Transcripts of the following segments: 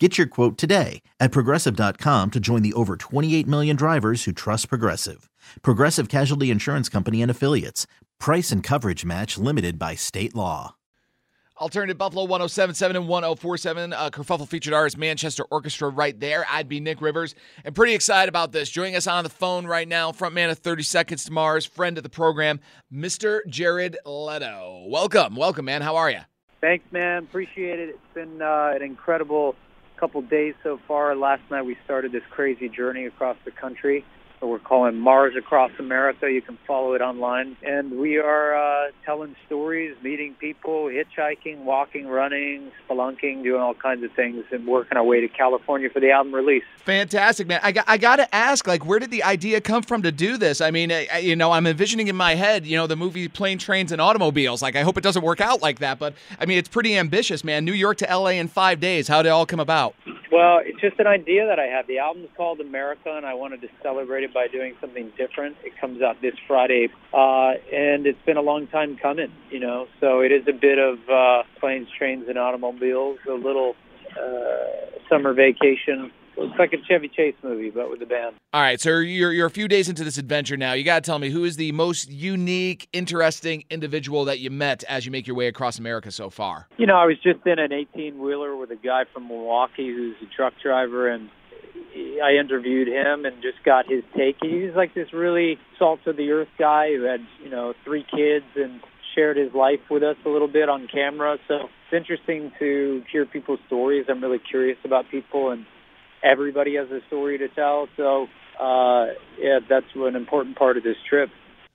Get your quote today at progressive.com to join the over 28 million drivers who trust Progressive. Progressive Casualty Insurance Company and Affiliates. Price and coverage match limited by state law. Alternative Buffalo 1077 and 1047. Uh, Kerfuffle featured artist Manchester Orchestra right there. I'd be Nik Rivers. And pretty excited about this. Joining us on the phone right now, frontman of 30 Seconds to Mars, friend of the program, Mr. Jared Leto. Welcome. Welcome, man. How are you? Thanks, man. Appreciate it. It's been uh, an incredible couple days so far. Last night we started this crazy journey across the country. We're calling Mars Across America. You can follow it online. And we are uh, telling stories, meeting people, hitchhiking, walking, running, spelunking, doing all kinds of things, and working our way to California for the album release. Fantastic, man. I I got to ask, like, where did the idea come from to do this? I mean, I, you know, I'm envisioning in my head, you know, the movie Plane, Trains, and Automobiles. Like, I hope it doesn't work out like that. But, I mean, it's pretty ambitious, man. New York to LA in five days. How did it all come about? Well, it's just an idea that I have. The album's called America, and I wanted to celebrate it by doing something different. It comes out this Friday, uh, and it's been a long time coming, you know. So it is a bit of uh, planes, trains, and automobiles, a little uh, summer vacation. It's like a Chevy Chase movie, but with the band. All right, so you're, you're a few days into this adventure now. You got to tell me who is the most unique, interesting individual that you met as you make your way across America so far? You know, I was just in an 18 wheeler with a guy from Milwaukee who's a truck driver, and I interviewed him and just got his take. He's like this really salt of the earth guy who had, you know, three kids and shared his life with us a little bit on camera. So it's interesting to hear people's stories. I'm really curious about people and everybody has a story to tell. So, uh, yeah, that's an important part of this trip.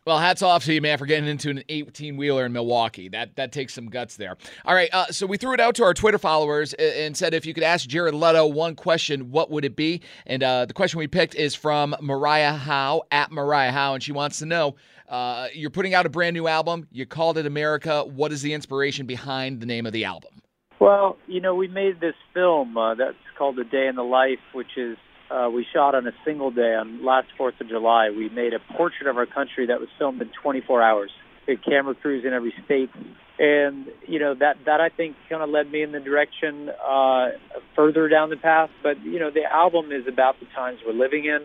Well, hats off to you, man, for getting into an 18 wheeler in Milwaukee. That that takes some guts there. All right, uh, so we threw it out to our Twitter followers and said if you could ask Jared Leto one question, what would it be? And uh, the question we picked is from Mariah Howe at Mariah Howe, and she wants to know: uh, You're putting out a brand new album. You called it America. What is the inspiration behind the name of the album? Well, you know, we made this film uh, that's called A Day in the Life, which is uh, we shot on a single day on last 4th of July. We made a portrait of our country that was filmed in 24 hours. We had camera crews in every state. And, you know, that, that I think kind of led me in the direction uh, further down the path. But, you know, the album is about the times we're living in.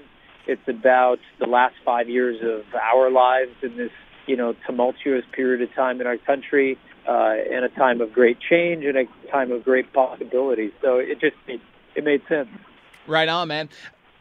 It's about the last five years of our lives in this, you know, tumultuous period of time in our country uh, in a time of great change and a time of great possibility. So it just it, it made sense. Right on, man.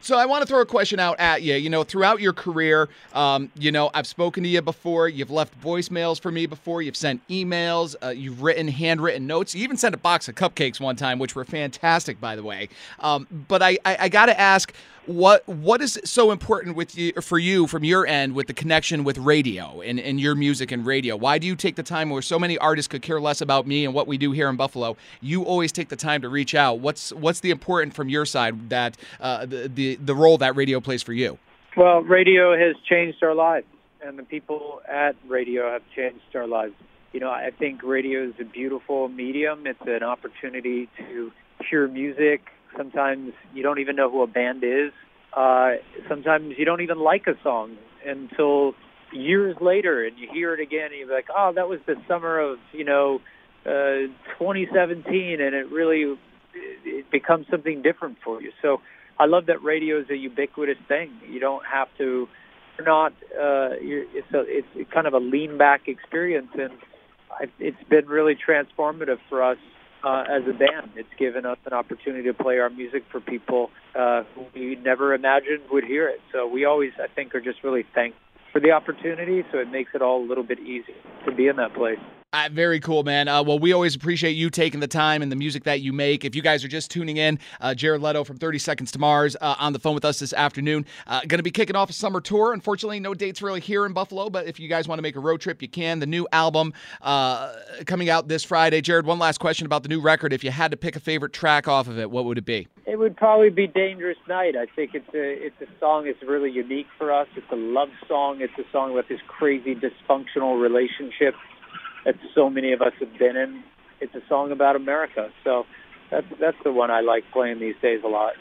So I want to throw a question out at you. You know, throughout your career, um, you know, I've spoken to you before. You've left voicemails for me before. You've sent emails. Uh, you've written handwritten notes. You even sent a box of cupcakes one time, which were fantastic, by the way. Um, but I, I, I got to ask, what what is so important with you for you from your end with the connection with radio and, and your music and radio? Why do you take the time where so many artists could care less about me and what we do here in Buffalo? You always take the time to reach out. What's what's the important from your side that uh, the, the the role that radio plays for you? Well, radio has changed our lives, and the people at radio have changed our lives. You know, I think radio is a beautiful medium. It's an opportunity to hear music Sometimes you don't even know who a band is. Uh, sometimes you don't even like a song until years later, and you hear it again, and you're like, "Oh, that was the summer of you know uh, 2017," and it really it becomes something different for you. So I love that radio is a ubiquitous thing. You don't have to. You're not. Uh, you're, it's a. It's kind of a lean back experience, and I, it's been really transformative for us uh, as a band. It's given us an opportunity to play our music for people uh, who we never imagined would hear it. So we always, I think, are just really thankful for the opportunity. So it makes it all a little bit easier to be in that place. Uh, very cool, man. Uh, well, we always appreciate you taking the time and the music that you make. If you guys are just tuning in, uh, Jared Leto from 30 Seconds to Mars uh, on the phone with us this afternoon. Uh, going to be kicking off a summer tour. Unfortunately, no dates really here in Buffalo, but if you guys want to make a road trip, you can. The new album uh, coming out this Friday. Jared, one last question about the new record. If you had to pick a favorite track off of it, what would it be? It would probably be "Dangerous Night." I think it's a it's a song that's really unique for us. It's a love song. It's a song with this crazy dysfunctional relationship that so many of us have been in. It's a song about America. So that's that's the one I like playing these days a lot.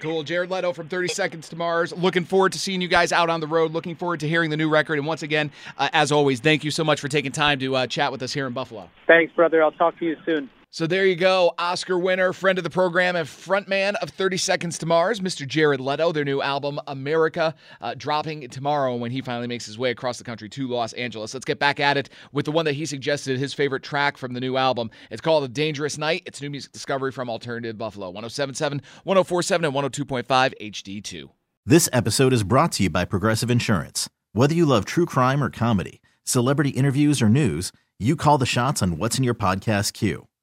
Cool. Jared Leto from 30 Seconds to Mars. Looking forward to seeing you guys out on the road. Looking forward to hearing the new record. And once again, uh, as always, thank you so much for taking time to uh, chat with us here in Buffalo. Thanks, brother. I'll talk to you soon. So there you go. Oscar winner, friend of the program, and frontman of 30 Seconds to Mars, Mr. Jared Leto. Their new album, America, uh, dropping tomorrow when he finally makes his way across the country to Los Angeles. Let's get back at it with the one that he suggested, his favorite track from the new album. It's called A Dangerous Night. It's new music discovery from Alternative Buffalo, 1077, 1047, and 102.5 HD2. This episode is brought to you by Progressive Insurance. Whether you love true crime or comedy, celebrity interviews or news, you call the shots on what's in your podcast queue.